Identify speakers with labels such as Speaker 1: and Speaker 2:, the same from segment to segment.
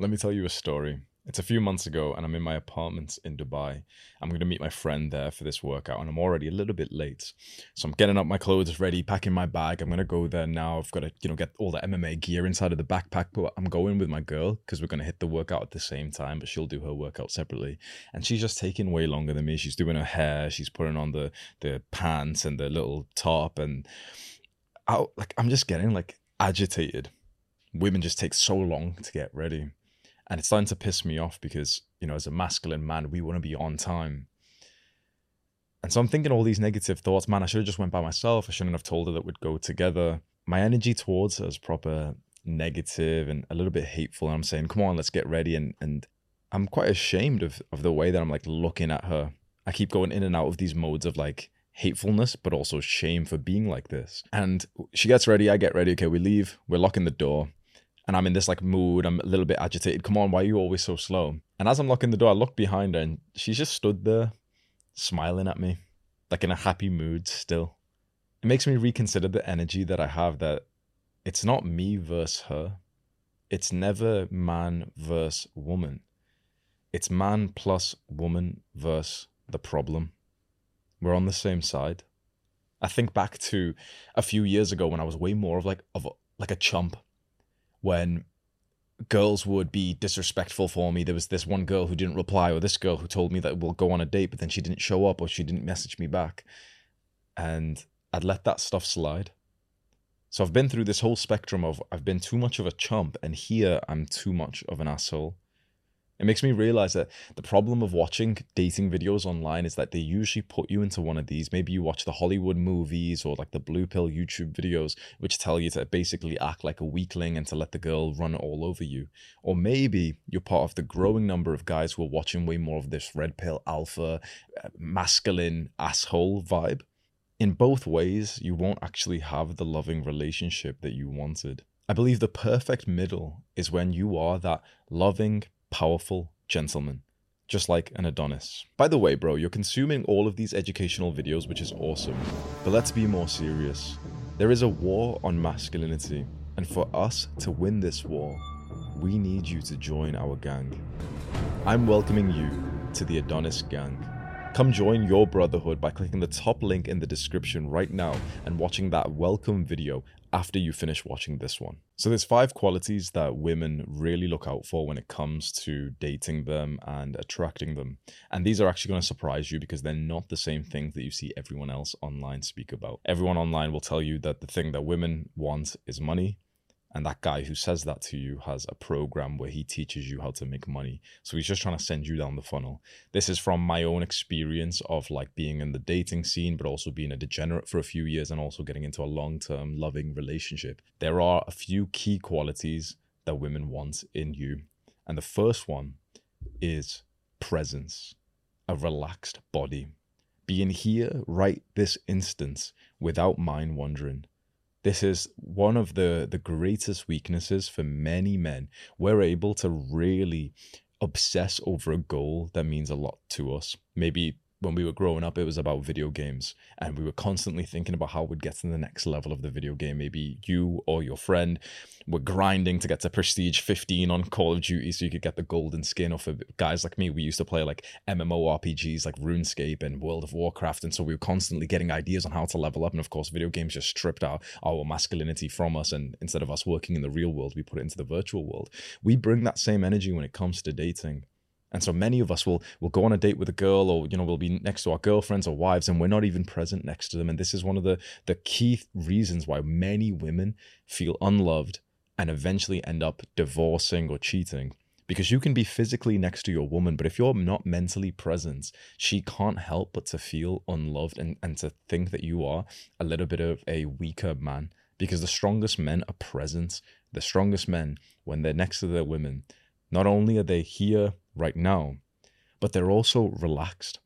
Speaker 1: Let me tell you a story. It's a few months ago, and I'm in my apartment in Dubai. I'm going to meet my friend there for this workout, and I'm already a little bit late. So I'm getting up my clothes ready, packing my bag. I'm going to go there now. I've got to, you know, get all the MMA gear inside of the backpack. But I'm going with my girl because we're going to hit the workout at the same time. But she'll do her workout separately, and she's just taking way longer than me. She's doing her hair. She's putting on the the pants and the little top, and I, like I'm just getting like agitated. Women just take so long to get ready and it's starting to piss me off because you know as a masculine man we want to be on time. And so i'm thinking all these negative thoughts man i should have just went by myself. I shouldn't have told her that we'd go together. My energy towards her is proper negative and a little bit hateful and i'm saying come on let's get ready and and i'm quite ashamed of of the way that i'm like looking at her. I keep going in and out of these modes of like hatefulness but also shame for being like this. And she gets ready i get ready okay we leave we're locking the door and I'm in this like mood. I'm a little bit agitated. Come on, why are you always so slow? And as I'm locking the door, I look behind her and she's just stood there smiling at me, like in a happy mood still. It makes me reconsider the energy that I have that it's not me versus her. It's never man versus woman. It's man plus woman versus the problem. We're on the same side. I think back to a few years ago when I was way more of like of like a chump when girls would be disrespectful for me. There was this one girl who didn't reply, or this girl who told me that we'll go on a date, but then she didn't show up or she didn't message me back. And I'd let that stuff slide. So I've been through this whole spectrum of I've been too much of a chump, and here I'm too much of an asshole. It makes me realize that the problem of watching dating videos online is that they usually put you into one of these. Maybe you watch the Hollywood movies or like the blue pill YouTube videos, which tell you to basically act like a weakling and to let the girl run all over you. Or maybe you're part of the growing number of guys who are watching way more of this red pill alpha, uh, masculine asshole vibe. In both ways, you won't actually have the loving relationship that you wanted. I believe the perfect middle is when you are that loving, powerful gentleman, just like an Adonis. By the way, bro, you're consuming all of these educational videos, which is awesome. But let's be more serious. There is a war on masculinity, and for us to win this war, we need you to join our gang. I'm welcoming you to the Adonis Gang. Come join your brotherhood by clicking the top link in the description right now and watching that welcome video after you finish watching this one. So there's five qualities that women really look out for when it comes to dating them and attracting them. And these are actually going to surprise you because they're not the same things that you see everyone else online speak about. Everyone online will tell you that the thing that women want is money, and that guy who says that to you has a program where he teaches you how to make money. So he's just trying to send you down the funnel. This is from my own experience of like being in the dating scene, but also being a degenerate for a few years and also getting into a long term loving relationship. There are a few key qualities that women want in you. And the first one is presence, a relaxed body, being here right this instant without mind wandering This is one of the the greatest weaknesses for many men. We're able to really obsess over a goal that means a lot to us. Maybe when we were growing up, it was about video games, and we were constantly thinking about how we'd get to the next level of the video game. Maybe you or your friend were grinding to get to Prestige 15 on Call of Duty so you could get the golden skin. Or for guys like me, we used to play like MMORPGs like RuneScape and World of Warcraft, and so we were constantly getting ideas on how to level up. And of course, video games just stripped our, our masculinity from us, and instead of us working in the real world, we put it into the virtual world. We bring that same energy when it comes to dating and so many of us will will go on a date with a girl or you know we'll be next to our girlfriends or wives and we're not even present next to them. And this is one of the the key reasons why many women feel unloved and eventually end up divorcing or cheating. Because you can be physically next to your woman but if you're not mentally present she can't help but to feel unloved and and to think that you are a little bit of a weaker man. Because the strongest men are present. The strongest men when they're next to their women not only are they here right now, but they're also relaxed.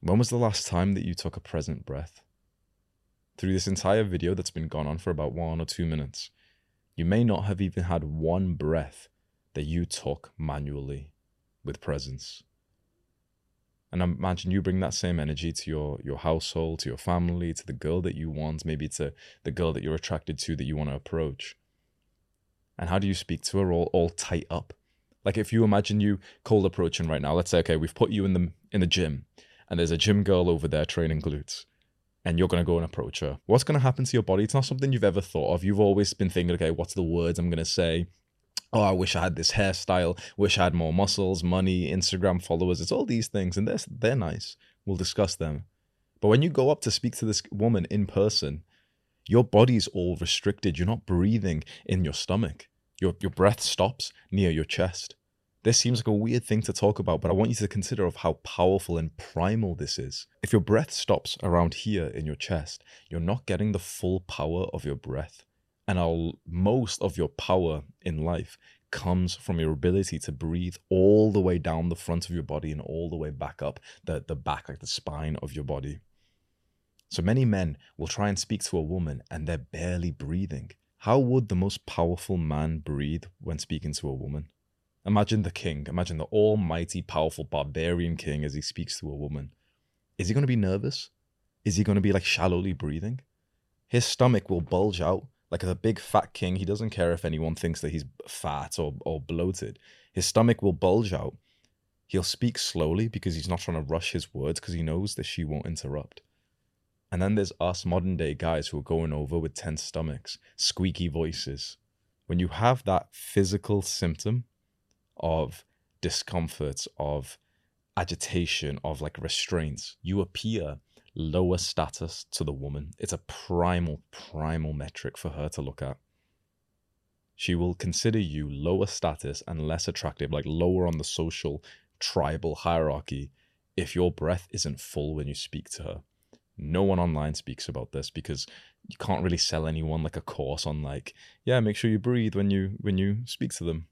Speaker 1: When was the last time that you took a present breath? Through this entire video that's been gone on for about one or two minutes, you may not have even had one breath that you took manually with presence. And imagine you bring that same energy to your, your household, to your family, to the girl that you want, maybe to the girl that you're attracted to that you want to approach. And how do you speak to her all, all tight up? Like if you imagine you cold approaching right now, let's say, okay, we've put you in the in the gym and there's a gym girl over there training glutes and you're going to go and approach her. What's going to happen to your body? It's not something you've ever thought of. You've always been thinking, okay, what's the words I'm going to say? Oh, I wish I had this hairstyle. Wish I had more muscles, money, Instagram followers. It's all these things, and they're, they're nice. We'll discuss them. But when you go up to speak to this woman in person, your body's all restricted. You're not breathing in your stomach. Your, your breath stops near your chest. This seems like a weird thing to talk about, but I want you to consider of how powerful and primal this is. If your breath stops around here in your chest, you're not getting the full power of your breath. And most of your power in life comes from your ability to breathe all the way down the front of your body and all the way back up the, the back, like the spine of your body. So many men will try and speak to a woman and they're barely breathing. How would the most powerful man breathe when speaking to a woman? Imagine the king, imagine the almighty, powerful barbarian king as he speaks to a woman. Is he going to be nervous? Is he going to be like shallowly breathing? His stomach will bulge out like a big fat king. He doesn't care if anyone thinks that he's fat or, or bloated. His stomach will bulge out. He'll speak slowly because he's not trying to rush his words because he knows that she won't interrupt. And then there's us modern day guys who are going over with tense stomachs, squeaky voices. When you have that physical symptom of discomfort, of agitation, of like restraints, you appear lower status to the woman. It's a primal, primal metric for her to look at. She will consider you lower status and less attractive, like lower on the social, tribal hierarchy, if your breath isn't full when you speak to her. No one online speaks about this because you can't really sell anyone like a course on like, yeah, make sure you breathe when you when you speak to them.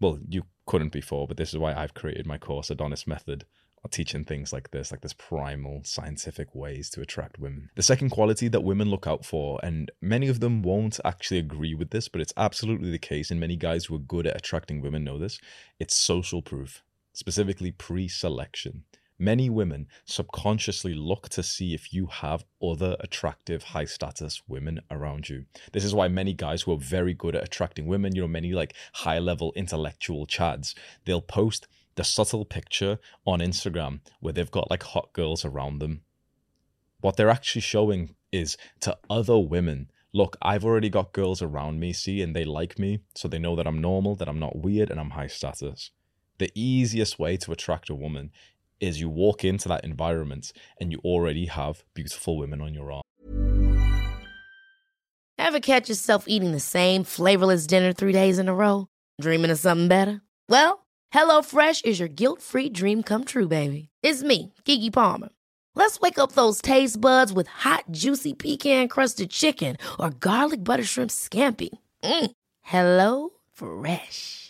Speaker 1: Well, you couldn't before, but this is why I've created my course Adonis Method uh, teaching things like this, like this primal scientific ways to attract women. The second quality that women look out for, and many of them won't actually agree with this, but it's absolutely the case, and many guys who are good at attracting women know this, it's social proof, specifically pre selection. Many women subconsciously look to see if you have other attractive, high status women around you. This is why many guys who are very good at attracting women, you know, many like high level intellectual chads, they'll post the subtle picture on Instagram where they've got like hot girls around them. What they're actually showing is to other women look, I've already got girls around me, see, and they like me, so they know that I'm normal, that I'm not weird, and I'm high status. The easiest way to attract a woman is you walk into that environment and you already have beautiful women on your arm.
Speaker 2: Ever catch yourself eating the same flavorless dinner three days in a row? Dreaming of something better? Well, HelloFresh is your guilt free dream come true, baby. It's me, Keke Palmer. Let's wake up those taste buds with hot, juicy pecan crusted chicken or garlic butter shrimp scampi. Mm. Hello Fresh.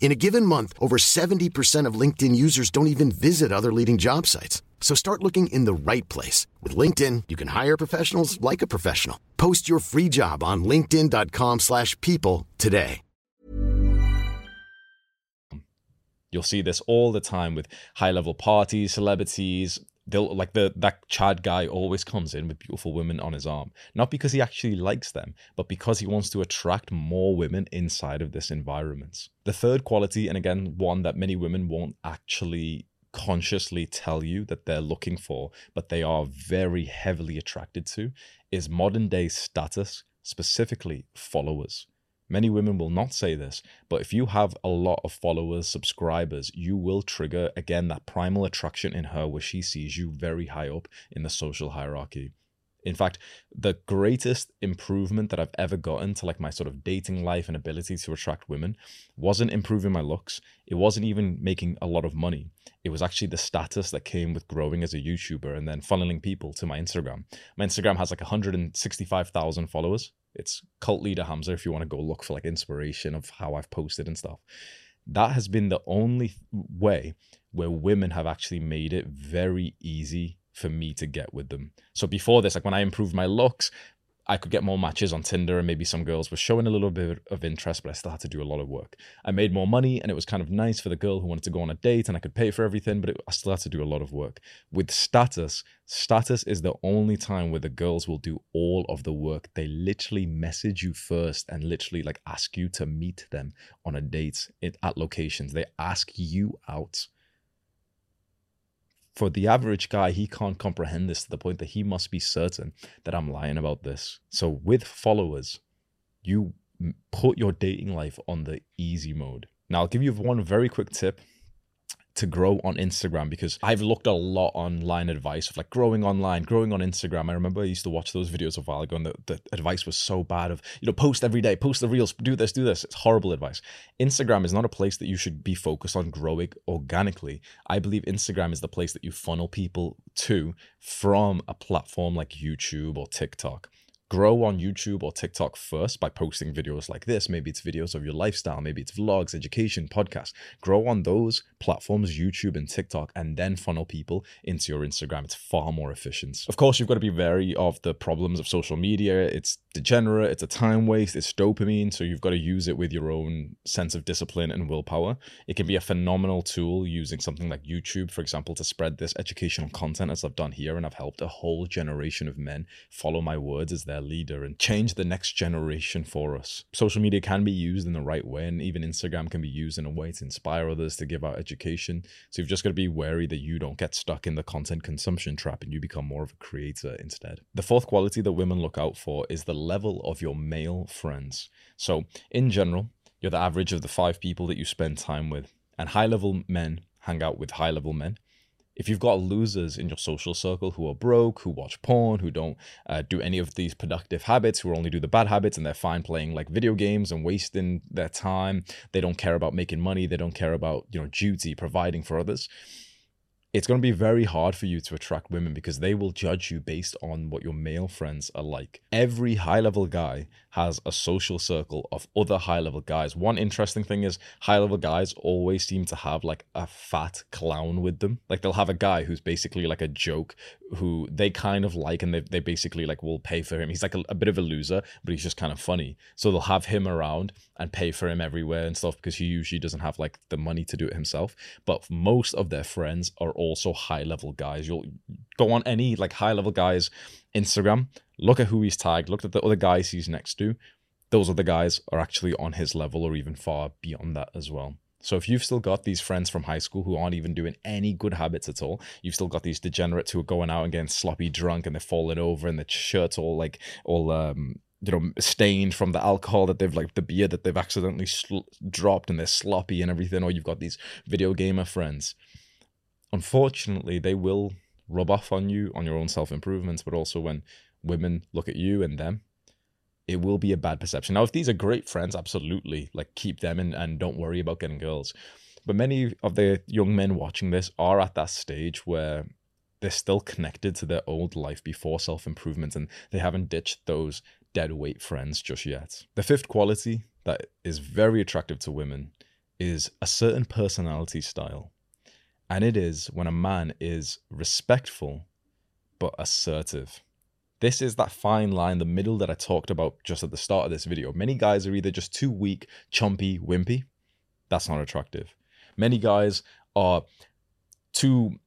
Speaker 3: In a given month, over 70% of LinkedIn users don't even visit other leading job sites. So start looking in the right place. With LinkedIn, you can hire professionals like a professional. Post your free job on linkedin.com slash people today.
Speaker 1: You'll see this all the time with high-level parties, celebrities, they'll like the that Chad guy always comes in with beautiful women on his arm, not because he actually likes them, but because he wants to attract more women inside of this environment. The third quality, and again, one that many women won't actually consciously tell you that they're looking for, but they are very heavily attracted to, is modern day status, specifically followers. Many women will not say this, but if you have a lot of followers, subscribers, you will trigger again that primal attraction in her where she sees you very high up in the social hierarchy. In fact, the greatest improvement that I've ever gotten to like my sort of dating life and ability to attract women wasn't improving my looks. It wasn't even making a lot of money. It was actually the status that came with growing as a YouTuber and then funneling people to my Instagram. My Instagram has like 165,000 followers. It's cult leader Hamza if you want to go look for like inspiration of how I've posted and stuff. That has been the only way where women have actually made it very easy for me to get with them. So before this, like when I improved my looks, I could get more matches on Tinder and maybe some girls were showing a little bit of interest, but I still had to do a lot of work. I made more money and it was kind of nice for the girl who wanted to go on a date and I could pay for everything, but it, I still had to do a lot of work. With status, status is the only time where the girls will do all of the work. They literally message you first and literally like ask you to meet them on a date at locations. They ask you out for the average guy, he can't comprehend this to the point that he must be certain that I'm lying about this. So, with followers, you put your dating life on the easy mode. Now, I'll give you one very quick tip to grow on Instagram because I've looked a lot online advice of like growing online, growing on Instagram. I remember I used to watch those videos a while ago and the, the advice was so bad of, you know, post every day, post the reels, do this, do this. It's horrible advice. Instagram is not a place that you should be focused on growing organically. I believe Instagram is the place that you funnel people to from a platform like YouTube or TikTok grow on YouTube or TikTok first by posting videos like this. Maybe it's videos of your lifestyle, maybe it's vlogs, education, podcasts. Grow on those platforms, YouTube and TikTok, and then funnel people into your Instagram. It's far more efficient. Of course, you've got to be wary of the problems of social media. It's degenerate, it's a time waste, it's dopamine. So you've got to use it with your own sense of discipline and willpower. It can be a phenomenal tool using something like YouTube, for example, to spread this educational content as I've done here. And I've helped a whole generation of men follow my words as their their leader and change the next generation for us. Social media can be used in the right way, and even Instagram can be used in a way to inspire others to give out education. So you've just got to be wary that you don't get stuck in the content consumption trap and you become more of a creator instead. The fourth quality that women look out for is the level of your male friends. So, in general, you're the average of the five people that you spend time with, and high level men hang out with high level men if you've got losers in your social circle who are broke, who watch porn, who don't uh, do any of these productive habits, who only do the bad habits, and they're fine playing like video games and wasting their time, they don't care about making money, they don't care about you know duty, providing for others it's going to be very hard for you to attract women because they will judge you based on what your male friends are like. Every high level guy has a social circle of other high level guys. One interesting thing is high level guys always seem to have like a fat clown with them. Like they'll have a guy who's basically like a joke who they kind of like and they, they basically like will pay for him. He's like a, a bit of a loser, but he's just kind of funny. So they'll have him around and pay for him everywhere and stuff because he usually doesn't have like the money to do it himself. But most of their friends are also high level guys. You'll go on any like high level guys Instagram, look at who he's tagged, look at the other guys he's next to. Those other guys are actually on his level or even far beyond that as well. So if you've still got these friends from high school who aren't even doing any good habits at all, you've still got these degenerates who are going out and getting sloppy drunk and they're falling over and the shirts all like all um you know stained from the alcohol that they've like the beer that they've accidentally sl- dropped and they're sloppy and everything or you've got these video gamer friends unfortunately, they will rub off on you on your own self improvements, but also when women look at you and them, it will be a bad perception. Now, if these are great friends, absolutely, like keep them and, and don't worry about getting girls. But many of the young men watching this are at that stage where they're still connected to their old life before self improvement and they haven't ditched those dead weight friends just yet. The fifth quality that is very attractive to women is a certain personality style. And it is when a man is respectful but assertive. This is that fine line, the middle that I talked about just at the start of this video. Many guys are either just too weak, chumpy, wimpy. That's not attractive. Many guys are too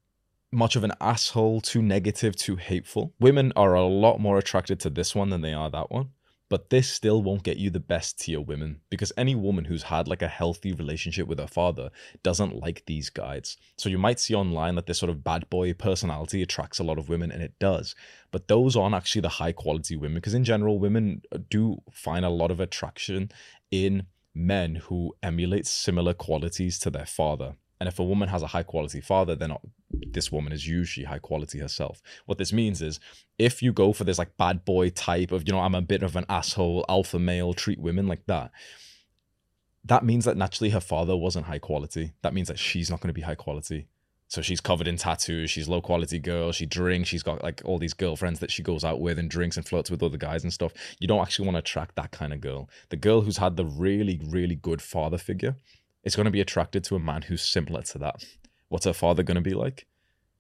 Speaker 1: much of an asshole, too negative, too hateful. Women are a lot more attracted to this one than they are that one. But this still won't get you the best tier women because any woman who's had like a healthy relationship with her father doesn't like these guys. So you might see online that this sort of bad boy personality attracts a lot of women, and it does. But those aren't actually the high quality women because in general, women uh, do find a lot of attraction in men who emulate similar qualities to their father. And if a woman has a high quality father, then this woman is usually high quality herself. What this means is if you go for this like bad boy type of, you know, I'm a bit of an asshole, alpha male, treat women like that, that means that naturally her father wasn't high quality. That means that she's not going to be high quality. So she's covered in tattoos. She's low quality girl. She drinks. She's got like all these girlfriends that she goes out with and drinks and flirts with other guys and stuff. You don't actually want to attract that kind of girl. The girl who's had the really, really good father figure is going to be attracted to a man who's similar to that. What's her father going to be like?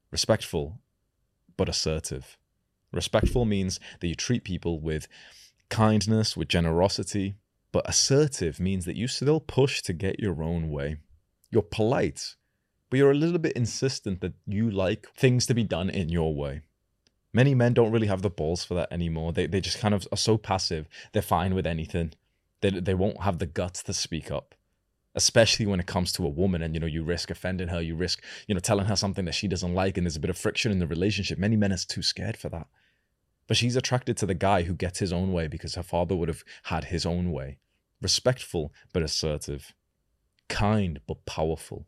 Speaker 1: Respectful, but assertive. Respectful means that you treat people with kindness, with generosity, but assertive means that you still push to get your own way. You're polite, but you're a little bit insistent that you like things to be done in your way. Many men don't really have the balls for that anymore. They, they just kind of are so passive, they're fine with anything. They, they won't have the guts to speak up especially when it comes to a woman and you know you risk offending her you risk you know telling her something that she doesn't like and there's a bit of friction in the relationship. Many men are too scared for that. But she's attracted to the guy who gets his own way because her father would have had his own way. Respectful but assertive. Kind but powerful.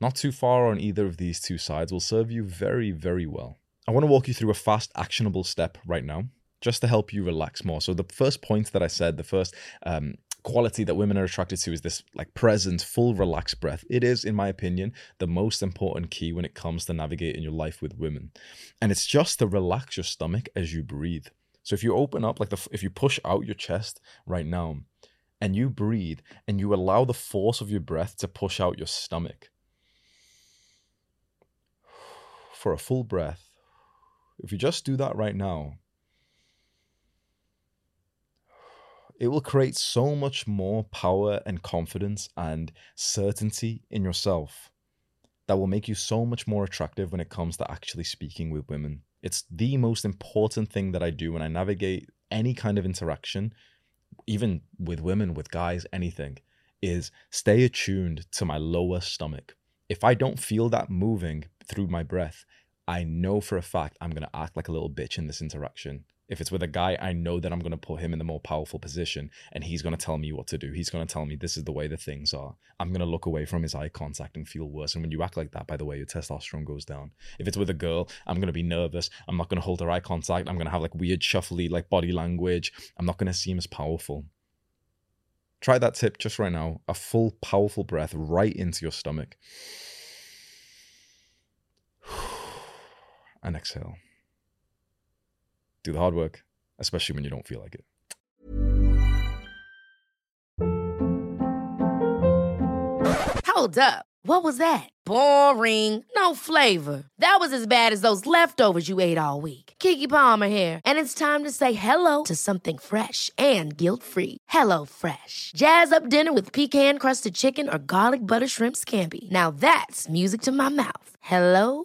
Speaker 1: Not too far on either of these two sides. Will serve you very very well. I want to walk you through a fast actionable step right now just to help you relax more. So the first point that I said, the first um, quality that women are attracted to is this like present, full, relaxed breath. It is, in my opinion, the most important key when it comes to navigating your life with women. And it's just to relax your stomach as you breathe. So if you open up, like the, if you push out your chest right now and you breathe and you allow the force of your breath to push out your stomach for a full breath, if you just do that right now, it will create so much more power and confidence and certainty in yourself that will make you so much more attractive when it comes to actually speaking with women. It's the most important thing that I do when I navigate any kind of interaction, even with women, with guys, anything, is stay attuned to my lower stomach. If I don't feel that moving through my breath, I know for a fact I'm going to act like a little bitch in this interaction. If it's with a guy, I know that I'm going to put him in the more powerful position and he's going to tell me what to do. He's going to tell me this is the way the things are. I'm going to look away from his eye contact and feel worse. And when you act like that, by the way, your testosterone goes down. If it's with a girl, I'm going to be nervous. I'm not going to hold her eye contact. I'm going to have like weird, shuffly, like body language. I'm not going to seem as powerful. Try that tip just right now a full, powerful breath right into your stomach. And exhale do the hard work, especially when you don't feel like it.
Speaker 2: Hold up. What was that? Boring. No flavor. That was as bad as those leftovers you ate all week. Keke Palmer here, and it's time to say hello to something fresh and guilt-free. Hello Fresh. Jazz up dinner with pecan-crusted chicken or garlic butter shrimp scampi. Now that's music to my mouth. Hello